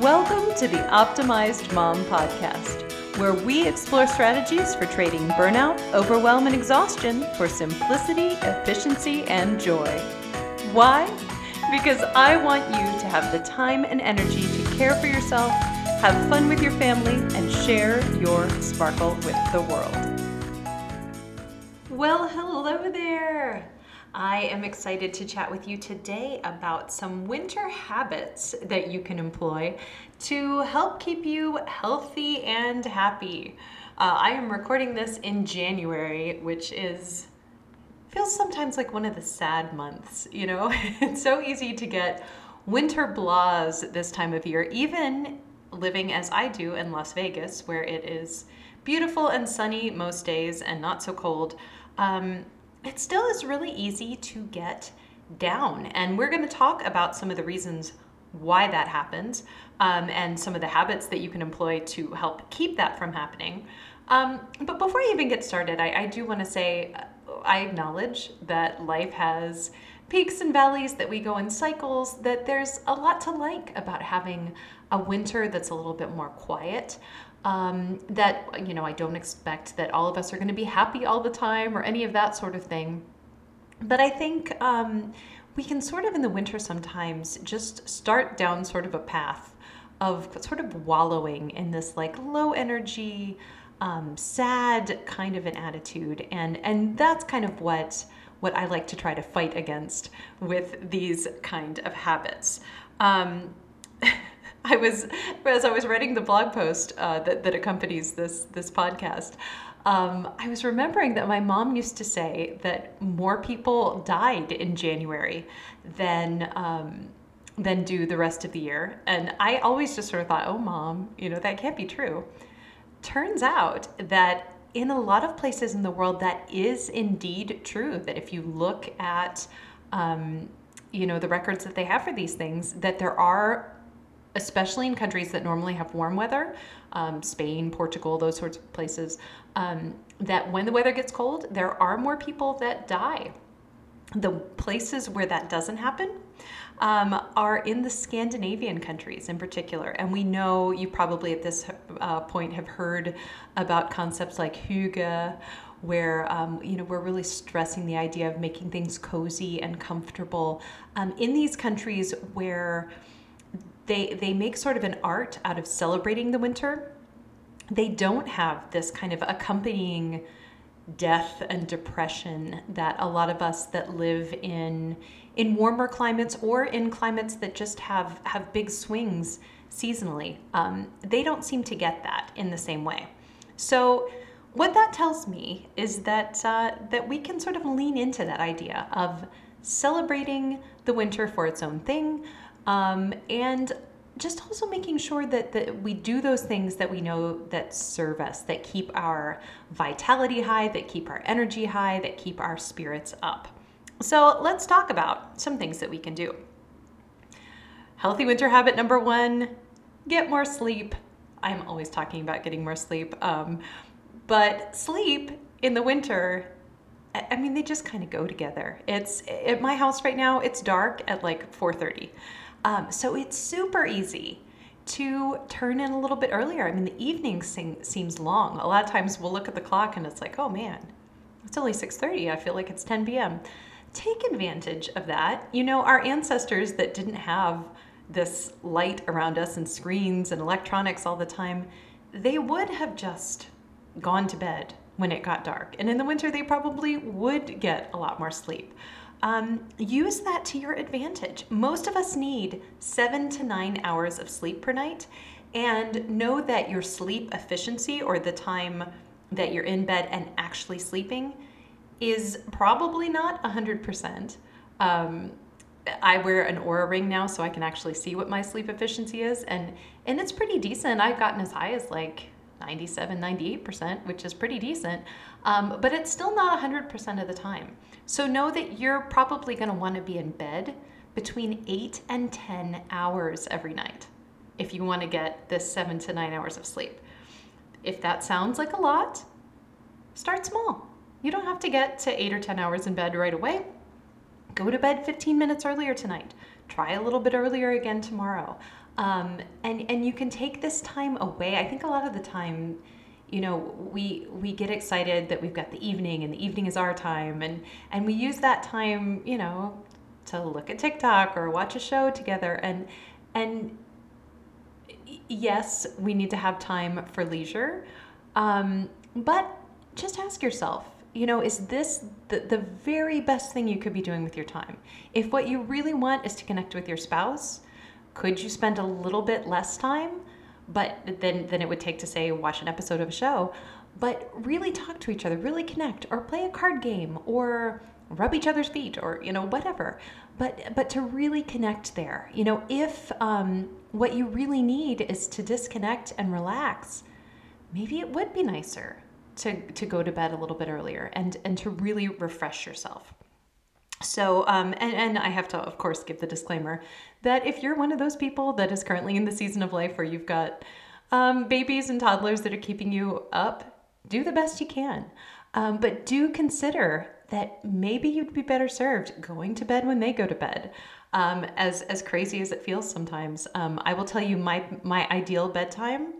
Welcome to the Optimized Mom Podcast, where we explore strategies for trading burnout, overwhelm, and exhaustion for simplicity, efficiency, and joy. Why? Because I want you to have the time and energy to care for yourself, have fun with your family, and share your sparkle with the world. Well, hello there. I am excited to chat with you today about some winter habits that you can employ to help keep you healthy and happy. Uh, I am recording this in January, which is feels sometimes like one of the sad months. You know, it's so easy to get winter blahs this time of year, even living as I do in Las Vegas, where it is beautiful and sunny most days and not so cold. Um, it still is really easy to get down. And we're going to talk about some of the reasons why that happens um, and some of the habits that you can employ to help keep that from happening. Um, but before I even get started, I, I do want to say uh, I acknowledge that life has peaks and valleys, that we go in cycles, that there's a lot to like about having a winter that's a little bit more quiet um, that you know i don't expect that all of us are going to be happy all the time or any of that sort of thing. But i think um, we can sort of in the winter sometimes just start down sort of a path of sort of wallowing in this like low energy um, sad kind of an attitude. And and that's kind of what what i like to try to fight against with these kind of habits. Um, I was as I was writing the blog post uh, that that accompanies this this podcast. Um, I was remembering that my mom used to say that more people died in January than um, than do the rest of the year, and I always just sort of thought, "Oh, mom, you know that can't be true." Turns out that in a lot of places in the world, that is indeed true. That if you look at um, you know the records that they have for these things, that there are especially in countries that normally have warm weather, um, Spain, Portugal, those sorts of places, um, that when the weather gets cold, there are more people that die. The places where that doesn't happen um, are in the Scandinavian countries in particular. And we know you probably at this uh, point have heard about concepts like hygge, where um, you know we're really stressing the idea of making things cozy and comfortable um, in these countries where they they make sort of an art out of celebrating the winter. They don't have this kind of accompanying death and depression that a lot of us that live in in warmer climates or in climates that just have have big swings seasonally. Um, they don't seem to get that in the same way. So what that tells me is that uh, that we can sort of lean into that idea of celebrating the winter for its own thing, um, and just also making sure that, that we do those things that we know that serve us, that keep our vitality high, that keep our energy high, that keep our spirits up. So let's talk about some things that we can do. Healthy winter habit number one get more sleep. I'm always talking about getting more sleep. Um, but sleep in the winter I mean, they just kind of go together. It's at my house right now. It's dark at like 4:30. Um, so it's super easy to turn in a little bit earlier. I mean, the evening sing- seems long. A lot of times we'll look at the clock and it's like, oh man, it's only 6:30. I feel like it's 10 p.m. Take advantage of that. You know, our ancestors that didn't have this light around us and screens and electronics all the time, they would have just gone to bed when it got dark. And in the winter, they probably would get a lot more sleep um, use that to your advantage. Most of us need seven to nine hours of sleep per night, and know that your sleep efficiency or the time that you're in bed and actually sleeping is probably not 100%. Um, I wear an Oura ring now so I can actually see what my sleep efficiency is and and it's pretty decent. I've gotten as high as like 97, 98%, which is pretty decent, um, but it's still not 100% of the time. So know that you're probably going to want to be in bed between 8 and 10 hours every night if you want to get this 7 to 9 hours of sleep. If that sounds like a lot, start small. You don't have to get to 8 or 10 hours in bed right away. Go to bed 15 minutes earlier tonight. try a little bit earlier again tomorrow. Um, and and you can take this time away. I think a lot of the time, you know, we we get excited that we've got the evening and the evening is our time, and and we use that time, you know, to look at TikTok or watch a show together. And and yes, we need to have time for leisure, um, but just ask yourself you know, is this the, the very best thing you could be doing with your time? If what you really want is to connect with your spouse, could you spend a little bit less time? But then, then it would take to say watch an episode of a show, but really talk to each other, really connect, or play a card game, or rub each other's feet, or you know whatever. But but to really connect there, you know, if um, what you really need is to disconnect and relax, maybe it would be nicer to, to go to bed a little bit earlier and, and to really refresh yourself. So, um, and, and I have to, of course, give the disclaimer that if you're one of those people that is currently in the season of life where you've got um, babies and toddlers that are keeping you up, do the best you can. Um, but do consider that maybe you'd be better served going to bed when they go to bed. Um, as as crazy as it feels sometimes, um, I will tell you my my ideal bedtime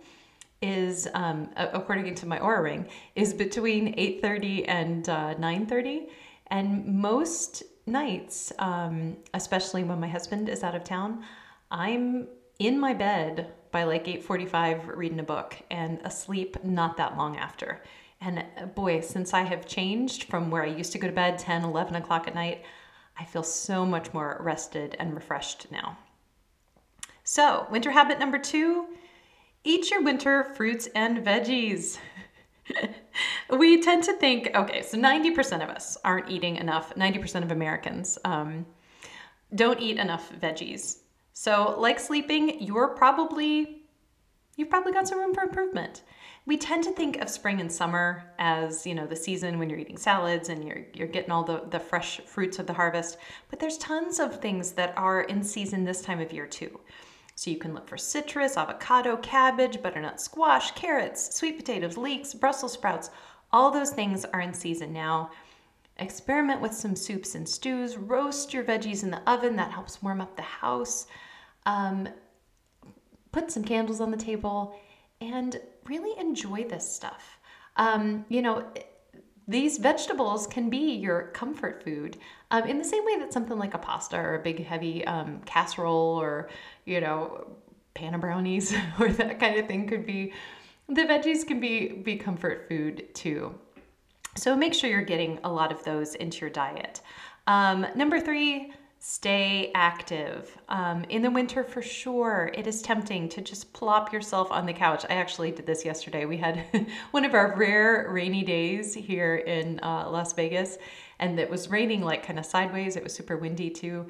is um, according to my Oura ring is between 8.30 and uh, 9.30 and most nights um, especially when my husband is out of town i'm in my bed by like 8.45 reading a book and asleep not that long after and uh, boy since i have changed from where i used to go to bed 10 11 o'clock at night i feel so much more rested and refreshed now so winter habit number two Eat your winter fruits and veggies. we tend to think, okay, so 90% of us aren't eating enough, 90% of Americans um, don't eat enough veggies. So, like sleeping, you're probably, you've probably got some room for improvement. We tend to think of spring and summer as, you know, the season when you're eating salads and you're, you're getting all the, the fresh fruits of the harvest. But there's tons of things that are in season this time of year too. So you can look for citrus, avocado, cabbage, butternut squash, carrots, sweet potatoes, leeks, Brussels sprouts. All those things are in season now. Experiment with some soups and stews. Roast your veggies in the oven. That helps warm up the house. Um, put some candles on the table and really enjoy this stuff. Um, you know, these vegetables can be your comfort food um, in the same way that something like a pasta or a big heavy um, casserole or you know pan of brownies or that kind of thing could be the veggies can be be comfort food too. So make sure you're getting a lot of those into your diet. Um, number three stay active. Um, in the winter, for sure, it is tempting to just plop yourself on the couch. I actually did this yesterday. We had one of our rare rainy days here in uh, Las Vegas, and it was raining like kind of sideways. It was super windy too.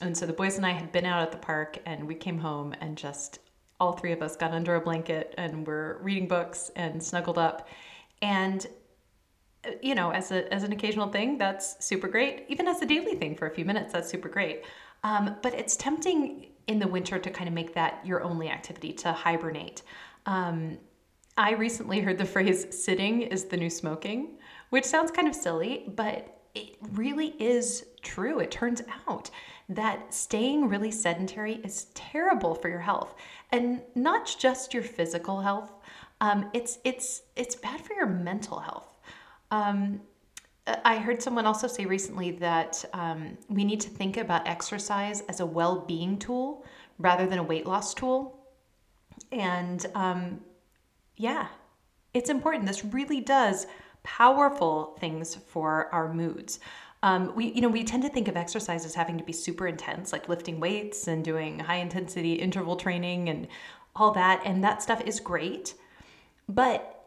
And so the boys and I had been out at the park, and we came home and just all three of us got under a blanket and were reading books and snuggled up. And you know, as a as an occasional thing, that's super great. Even as a daily thing for a few minutes, that's super great. Um, but it's tempting in the winter to kind of make that your only activity to hibernate. Um, I recently heard the phrase "sitting is the new smoking," which sounds kind of silly, but it really is true. It turns out that staying really sedentary is terrible for your health, and not just your physical health. Um, it's it's it's bad for your mental health. Um, I heard someone also say recently that um, we need to think about exercise as a well being tool rather than a weight loss tool. And um, yeah, it's important. This really does powerful things for our moods. Um, we, you know, we tend to think of exercise as having to be super intense, like lifting weights and doing high intensity interval training and all that. And that stuff is great. But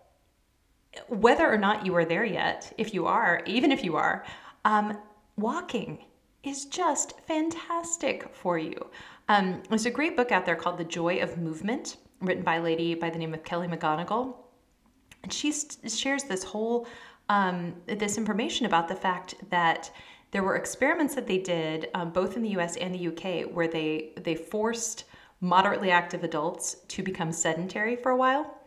whether or not you are there yet, if you are, even if you are, um, walking is just fantastic for you. Um, there's a great book out there called The Joy of Movement, written by a lady by the name of Kelly McGonigal. And she shares this whole um, this information about the fact that there were experiments that they did um, both in the U.S. and the U.K. where they they forced moderately active adults to become sedentary for a while,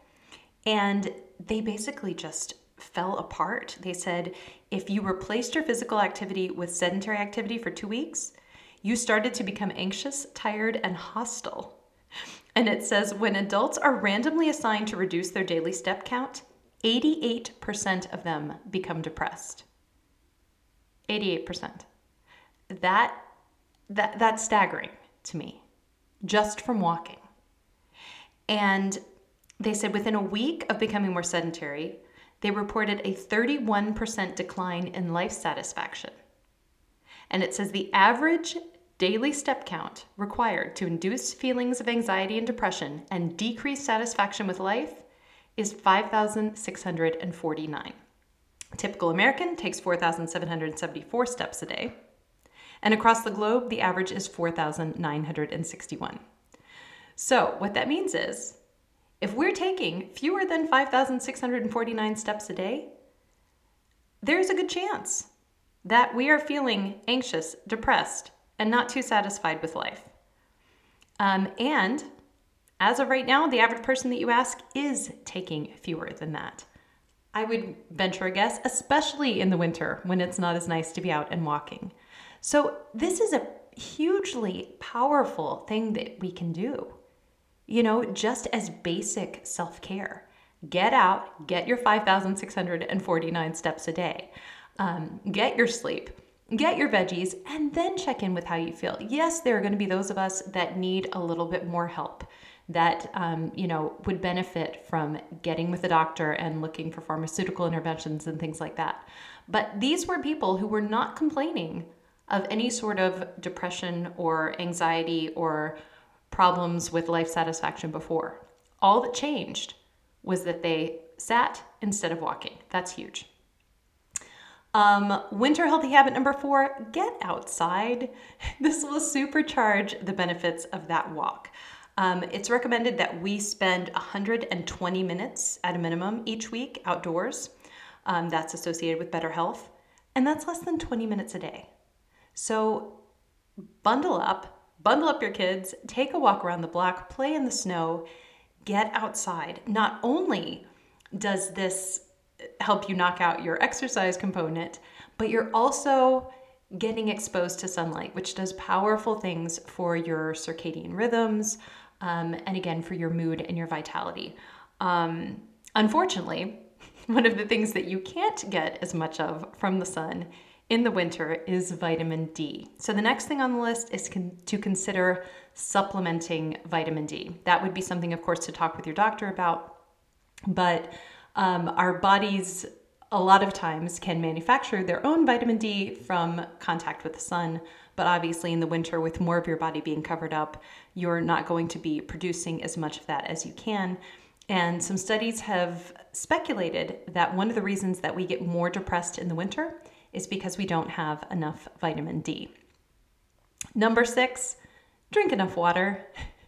and they basically just fell apart. They said if you replaced your physical activity with sedentary activity for two weeks, you started to become anxious, tired, and hostile. And it says when adults are randomly assigned to reduce their daily step count, 88% of them become depressed. 88%. That, that that's staggering to me just from walking. And they said within a week of becoming more sedentary, they reported a 31% decline in life satisfaction. And it says the average daily step count required to induce feelings of anxiety and depression and decrease satisfaction with life is 5,649. A typical American takes 4,774 steps a day. And across the globe, the average is 4,961. So, what that means is if we're taking fewer than 5,649 steps a day, there's a good chance that we are feeling anxious, depressed, and not too satisfied with life. Um, and as of right now, the average person that you ask is taking fewer than that. I would venture a guess, especially in the winter when it's not as nice to be out and walking. So, this is a hugely powerful thing that we can do you know, just as basic self care. Get out, get your 5,649 steps a day, um, get your sleep, get your veggies, and then check in with how you feel. Yes, there are going to be those of us that need a little bit more help that um, you know would benefit from getting with a doctor and looking for pharmaceutical interventions and things like that but these were people who were not complaining of any sort of depression or anxiety or problems with life satisfaction before. All that changed was that they sat instead of walking. That's huge. Um, winter healthy habit number four get outside. This will supercharge the benefits of that walk. Um, it's recommended that we spend 120 minutes at a minimum each week outdoors. Um, that's associated with better health, and that's less than 20 minutes a day. So bundle up, bundle up your kids, take a walk around the block, play in the snow, get outside. Not only does this help you knock out your exercise component, but you're also getting exposed to sunlight, which does powerful things for your circadian rhythms um, and again for your mood and your vitality. Um, unfortunately, one of the things that you can't get as much of from the sun in the winter is vitamin D. So the next thing on the list is con- to consider supplementing vitamin D. That would be something, of course, to talk with your doctor about. But um, our bodies, a lot of times, can manufacture their own vitamin D from contact with the sun. But obviously, in the winter, with more of your body being covered up, you're not going to be producing as much of that as you can. And some studies have speculated that one of the reasons that we get more depressed in the winter is because we don't have enough vitamin D. Number six, drink enough water.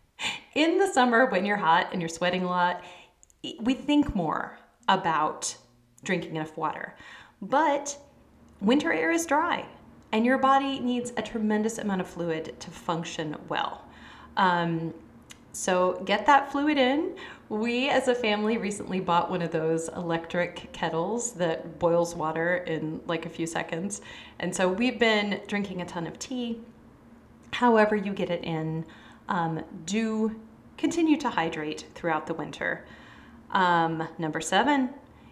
In the summer, when you're hot and you're sweating a lot, we think more about drinking enough water. But winter air is dry, and your body needs a tremendous amount of fluid to function well. Um, so get that fluid in. We as a family recently bought one of those electric kettles that boils water in like a few seconds. And so we've been drinking a ton of tea. However, you get it in, um, do continue to hydrate throughout the winter. Um, number seven,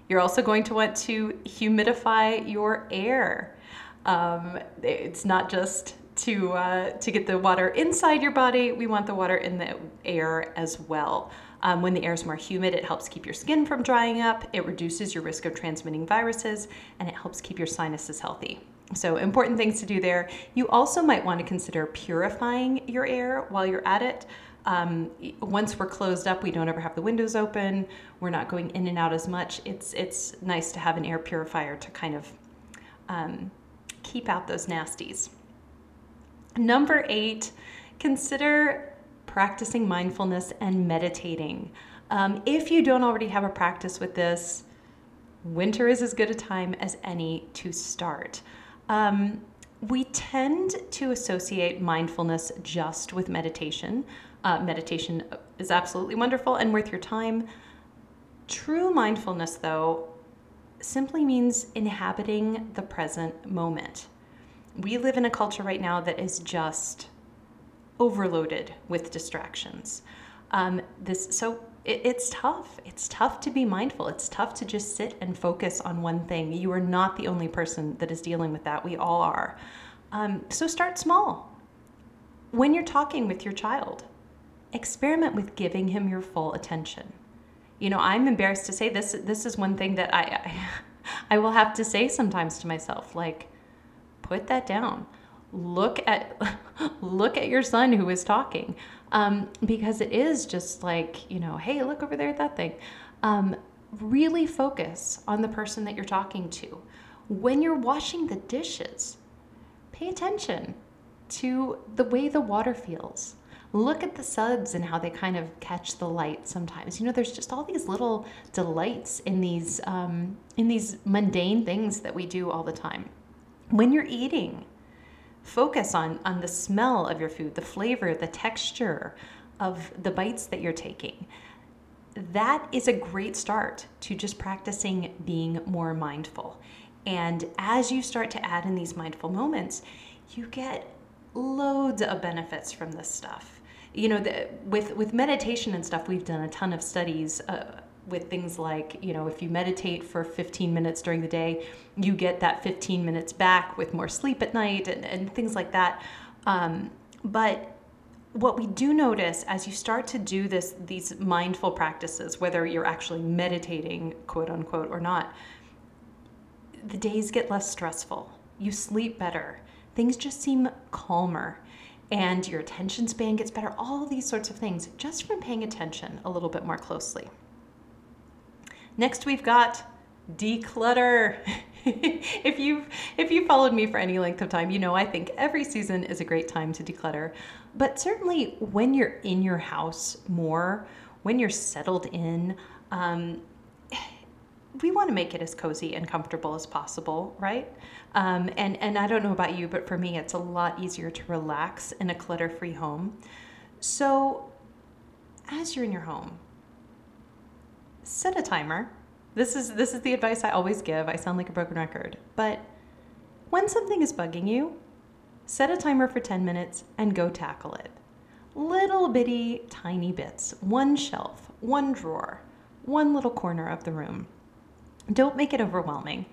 you're also going to want to humidify your air. Um, it's not just to uh, to get the water inside your body. We want the water in the air as well. Um, when the air is more humid, it helps keep your skin from drying up, it reduces your risk of transmitting viruses, and it helps keep your sinuses healthy. So, important things to do there. You also might want to consider purifying your air while you're at it. Um, once we're closed up, we don't ever have the windows open. We're not going in and out as much. It's it's nice to have an air purifier to kind of um, keep out those nasties. Number eight, consider practicing mindfulness and meditating. Um, if you don't already have a practice with this, winter is as good a time as any to start. Um, we tend to associate mindfulness just with meditation. Uh, meditation is absolutely wonderful and worth your time. True mindfulness, though, simply means inhabiting the present moment. we live in a culture right now that is just overloaded with distractions. Um, this so it, it's tough. It's tough to be mindful. It's tough to just sit and focus on one thing. You are not the only person that is dealing with that. We all are. Um, so start small. When you're talking with your child, experiment with giving him your full attention. You know, I'm embarrassed to say this. This is one thing that I, I, I will have to say sometimes to myself, like, put that down. Look at, look at your son who is talking, um, because it is just like, you know, hey, look over there at that thing. Um, really focus on the person that you're talking to. When you're washing the dishes, pay attention to the way the water feels look at the suds and how they kind of catch the light sometimes you know there's just all these little delights in these um, in these mundane things that we do all the time when you're eating focus on on the smell of your food the flavor the texture of the bites that you're taking. That is a great start to just practicing being more mindful. And as you start to add in these mindful moments you get loads of benefits from this stuff. You know, the, with with meditation and stuff, we've done a ton of studies uh, with things like, you know, if you meditate for 15 minutes during the day, you get that 15 minutes back with more sleep at night and, and things like that. Um, but what we do notice as you start to do this these mindful practices whether you're actually meditating quote unquote or not the days get less stressful you sleep better things just seem calmer and your attention span gets better, all these sorts of things just from paying attention a little bit more closely. Next, we've got declutter. if you've if you followed me for any length of time, you know I think every season is a great time to declutter. But certainly when you're in your house more, when you're settled in, um, we want to make it as cozy and comfortable as possible, right? Um, and and I don't know about you, but for me, it's a lot easier to relax in a clutter-free home. So, as you're in your home, set a timer. This is this is the advice I always give. I sound like a broken record, but when something is bugging you, set a timer for 10 minutes and go tackle it. Little bitty, tiny bits, one shelf, one drawer, one little corner of the room. Don't make it overwhelming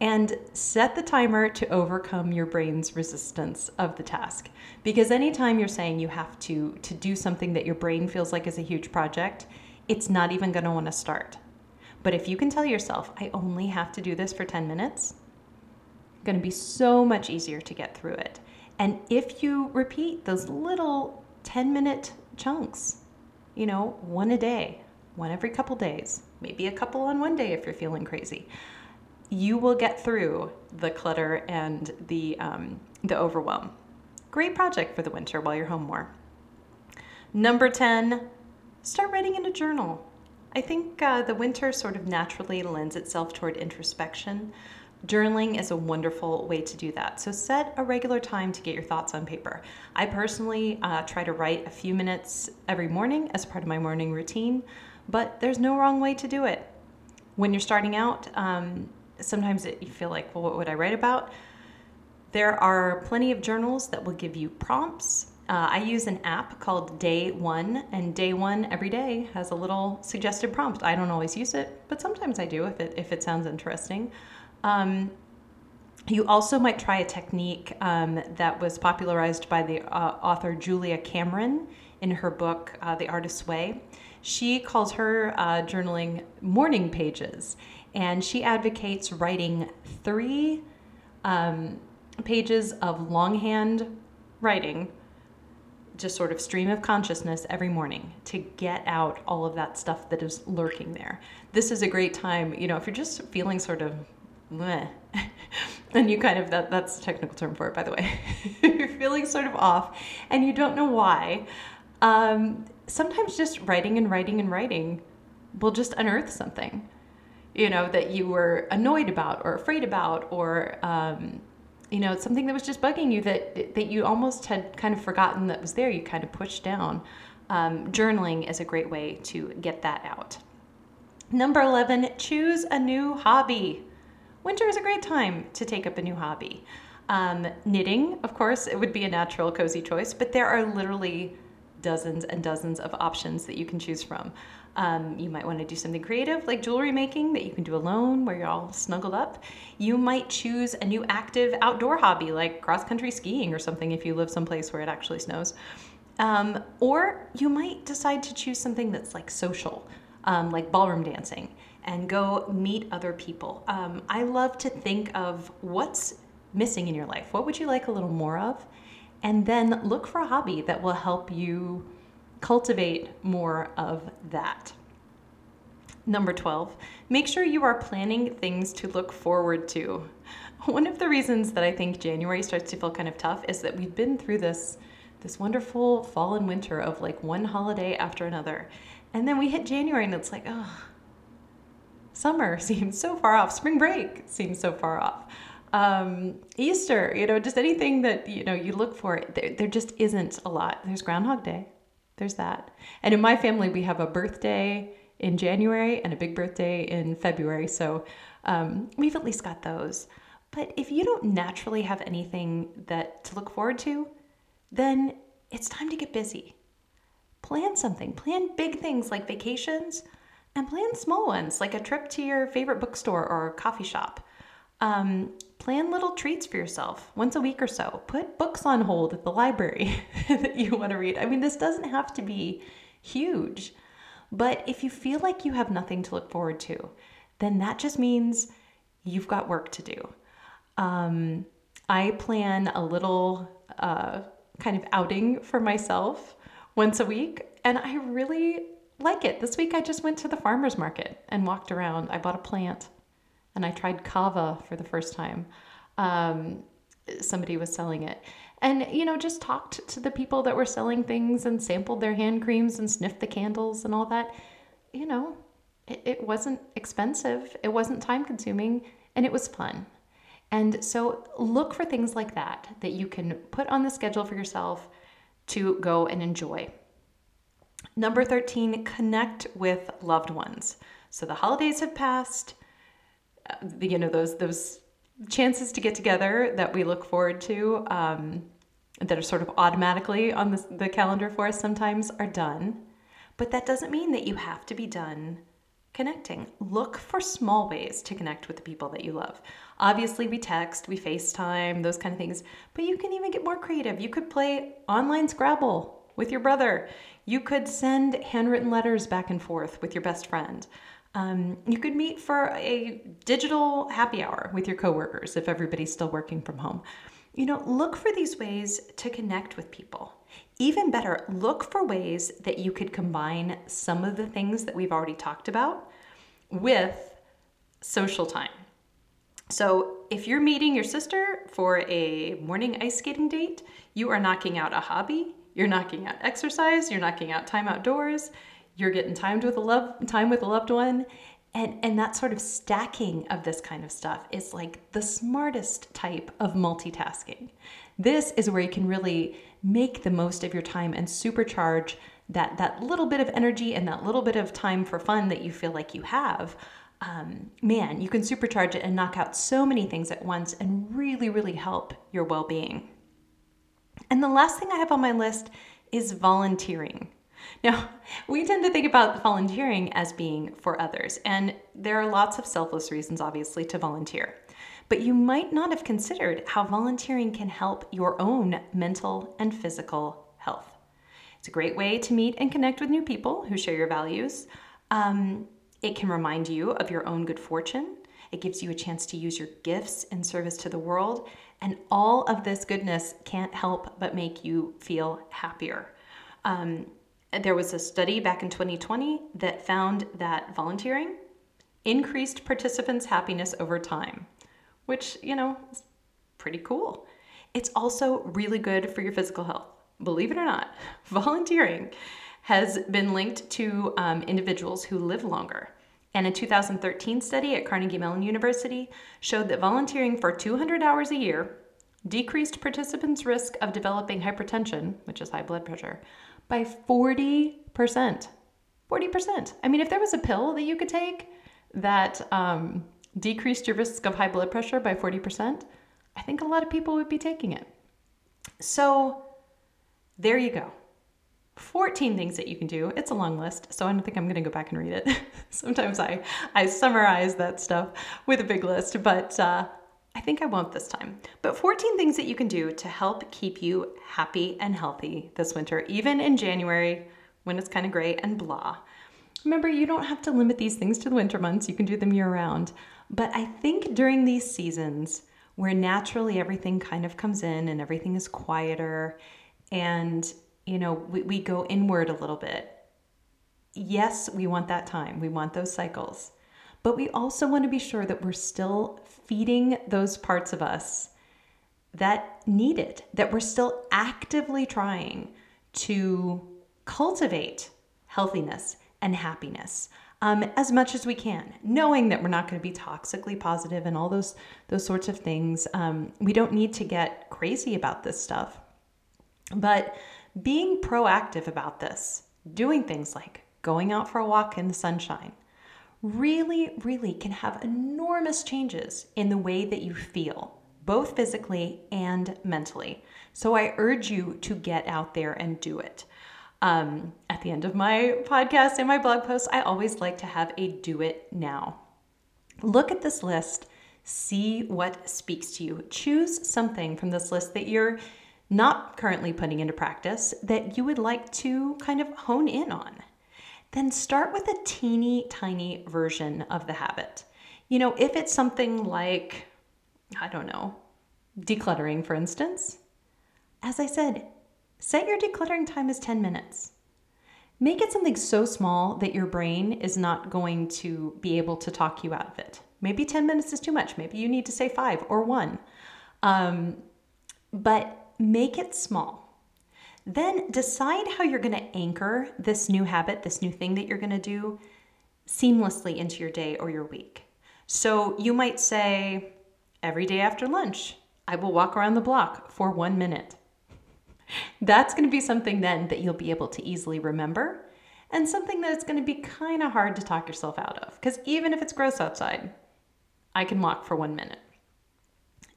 and set the timer to overcome your brain's resistance of the task because anytime you're saying you have to to do something that your brain feels like is a huge project it's not even going to want to start but if you can tell yourself i only have to do this for 10 minutes it's going to be so much easier to get through it and if you repeat those little 10 minute chunks you know one a day one every couple days maybe a couple on one day if you're feeling crazy. You will get through the clutter and the, um, the overwhelm. Great project for the winter while you're home more. Number 10, start writing in a journal. I think uh, the winter sort of naturally lends itself toward introspection. Journaling is a wonderful way to do that. So set a regular time to get your thoughts on paper. I personally uh, try to write a few minutes every morning as part of my morning routine but there's no wrong way to do it. When you're starting out, um, sometimes it, you feel like, well, what would I write about? There are plenty of journals that will give you prompts. Uh, I use an app called Day One, and Day One every day has a little suggested prompt. I don't always use it, but sometimes I do if it if it sounds interesting. Um, you also might try a technique um, that was popularized by the uh, author Julia Cameron in her book uh, The Artist's Way. She calls her uh, journaling morning pages, and she advocates writing three um, pages of longhand writing, just sort of stream of consciousness every morning to get out all of that stuff that is lurking there. This is a great time, you know, if you're just feeling sort of meh, and you kind of that that's a technical term for it by the way you're feeling sort of off and you don't know why um, sometimes just writing and writing and writing will just unearth something, you know, that you were annoyed about or afraid about or, um, you know, something that was just bugging you that, that you almost had kind of forgotten that was there, you kind of pushed down. Um, journaling is a great way to get that out. Number 11, choose a new hobby. Winter is a great time to take up a new hobby. Um, knitting, of course, it would be a natural, cozy choice, but there are literally dozens and dozens of options that you can choose from. Um, you might want to do something creative like jewelry making that you can do alone where you're all snuggled up. You might choose a new active outdoor hobby like cross country skiing or something if you live someplace where it actually snows. Um, or you might decide to choose something that's like social, um, like ballroom dancing, and go meet other people. Um, I love to think of what's missing in your life. What would you like a little more of? And then look for a hobby that will help you cultivate more of that. Number 12, make sure you are planning things to look forward to. One of the reasons that I think January starts to feel kind of tough is that we've been through this this wonderful fall and winter of like one holiday after another. And then we hit January and it's like, oh, summer seems so far off. Spring break seems so far off um, Easter, you know, just anything that, you know, you look for, there, there just isn't a lot. There's Groundhog Day, there's that. And in my family, we have a birthday in January and a big birthday in February. So um, we've at least got those. But if you don't naturally have anything that to look forward to, then it's time to get busy. Plan something. Plan big things like vacations and plan small ones like a trip to your favorite bookstore or coffee shop. Um, plan little treats for yourself once a week or so. Put books on hold at the library that you want to read. I mean, this doesn't have to be huge, but if you feel like you have nothing to look forward to, then that just means you've got work to do. Um, I plan a little uh, kind of outing for myself once a week, and I really like it. This week I just went to the farmer's market and walked around. I bought a plant and I tried kava for the first time. Um, somebody was selling it. And, you know, just talked to the people that were selling things and sampled their hand creams and sniffed the candles and all that. You know, it, it wasn't expensive, it wasn't time consuming, and it was fun. And so look for things like that that you can put on the schedule for yourself to go and enjoy. Number 13, connect with loved ones. So the holidays have passed you know those those chances to get together that we look forward to um, that are sort of automatically on the, the calendar for us sometimes are done. But that doesn't mean that you have to be done connecting. Look for small ways to connect with the people that you love. Obviously we text we facetime those kind of things but you can even get more creative. You could play online scrabble with your brother. You could send handwritten letters back and forth with your best friend um, you could meet for a digital happy hour with your coworkers if everybody's still working from home. You know, look for these ways to connect with people. Even better, look for ways that you could combine some of the things that we've already talked about with social time. So, if you're meeting your sister for a morning ice skating date, you are knocking out a hobby, you're knocking out exercise, you're knocking out time outdoors, you're getting time with a love time with a loved one. And and that sort of stacking of this kind of stuff is like the smartest type of multitasking. This is where you can really make the most of your time and supercharge that that little bit of energy and that little bit of time for fun that you feel like you have. Um, man you can supercharge it and knock out so many things at once and really really help your well-being. And the last thing i have on my list is volunteering now, we tend to think about volunteering as being for others, and there are lots of selfless reasons, obviously, to volunteer. But you might not have considered how volunteering can help your own mental and physical health. It's a great way to meet and connect with new people who share your values. Um, it can remind you of your own good fortune. It gives you a chance to use your gifts in service to the world. And all of this goodness can't help but make you feel happier. Um, there was a study back in 2020 that found that volunteering increased participants' happiness over time, which, you know, is pretty cool. It's also really good for your physical health. Believe it or not, volunteering has been linked to um, individuals who live longer. And a 2013 study at Carnegie Mellon University showed that volunteering for 200 hours a year decreased participants' risk of developing hypertension, which is high blood pressure, by 40%. 40%. I mean, if there was a pill that you could take that um, decreased your risk of high blood pressure by 40%, I think a lot of people would be taking it. So there you go. 14 things that you can do. It's a long list, so I don't think I'm going to go back and read it. Sometimes I, I summarize that stuff with a big list, but uh, I think I won't this time. But 14 things that you can do to help keep you happy and healthy this winter, even in January when it's kind of gray and blah. Remember, you don't have to limit these things to the winter months, you can do them year round. But I think during these seasons where naturally everything kind of comes in and everything is quieter and you know we, we go inward a little bit yes we want that time we want those cycles but we also want to be sure that we're still feeding those parts of us that need it that we're still actively trying to cultivate healthiness and happiness um, as much as we can, knowing that we're not going to be toxically positive and all those those sorts of things. Um, we don't need to get crazy about this stuff, but being proactive about this, doing things like going out for a walk in the sunshine, really, really can have enormous changes in the way that you feel, both physically and mentally. So I urge you to get out there and do it. Um, at the end of my podcast and my blog posts, I always like to have a do it now. Look at this list, see what speaks to you. Choose something from this list that you're not currently putting into practice that you would like to kind of hone in on. Then start with a teeny tiny version of the habit. You know, if it's something like, I don't know, decluttering, for instance, as I said, Set your decluttering time as 10 minutes. Make it something so small that your brain is not going to be able to talk you out of it. Maybe 10 minutes is too much. Maybe you need to say five or one. Um, but make it small. Then decide how you're going to anchor this new habit, this new thing that you're going to do seamlessly into your day or your week. So you might say, every day after lunch, I will walk around the block for one minute. That's going to be something then that you'll be able to easily remember and something that's going to be kind of hard to talk yourself out of. Because even if it's gross outside, I can walk for one minute.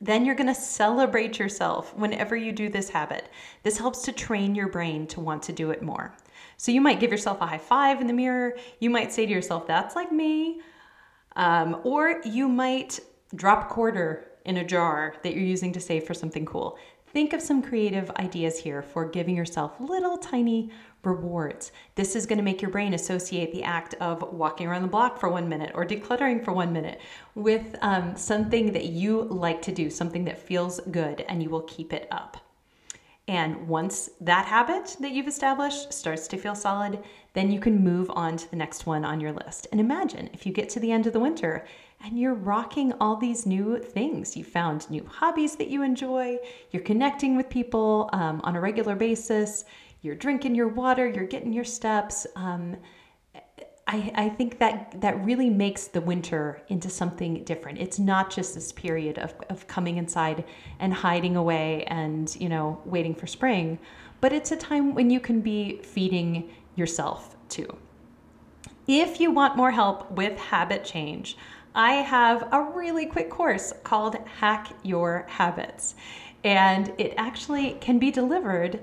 Then you're going to celebrate yourself whenever you do this habit. This helps to train your brain to want to do it more. So you might give yourself a high five in the mirror. You might say to yourself, that's like me. Um, or you might drop quarter in a jar that you're using to save for something cool. Think of some creative ideas here for giving yourself little tiny rewards. This is going to make your brain associate the act of walking around the block for one minute or decluttering for one minute with um, something that you like to do, something that feels good, and you will keep it up. And once that habit that you've established starts to feel solid, then you can move on to the next one on your list. And imagine if you get to the end of the winter and you're rocking all these new things. You found new hobbies that you enjoy, you're connecting with people um, on a regular basis, you're drinking your water, you're getting your steps. Um, I, I think that that really makes the winter into something different. It's not just this period of, of coming inside and hiding away and, you know, waiting for spring, but it's a time when you can be feeding yourself too. If you want more help with habit change, I have a really quick course called Hack Your Habits. And it actually can be delivered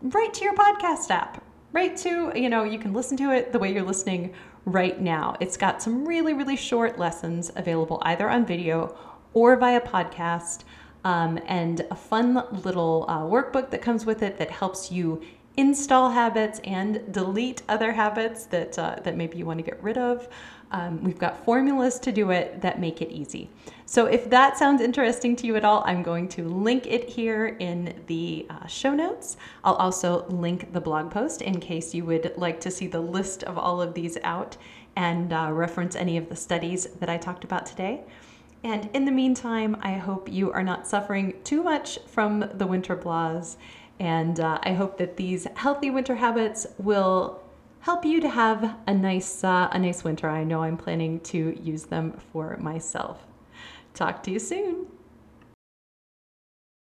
right to your podcast app, right to, you know, you can listen to it the way you're listening right now. It's got some really, really short lessons available either on video or via podcast, um, and a fun little uh, workbook that comes with it that helps you install habits and delete other habits that uh, that maybe you want to get rid of. Um, we've got formulas to do it that make it easy. So if that sounds interesting to you at all, I'm going to link it here in the uh, show notes. I'll also link the blog post in case you would like to see the list of all of these out and uh, reference any of the studies that I talked about today. And in the meantime, I hope you are not suffering too much from the winter blahs. And uh, I hope that these healthy winter habits will help you to have a nice uh, a nice winter. I know I'm planning to use them for myself. Talk to you soon.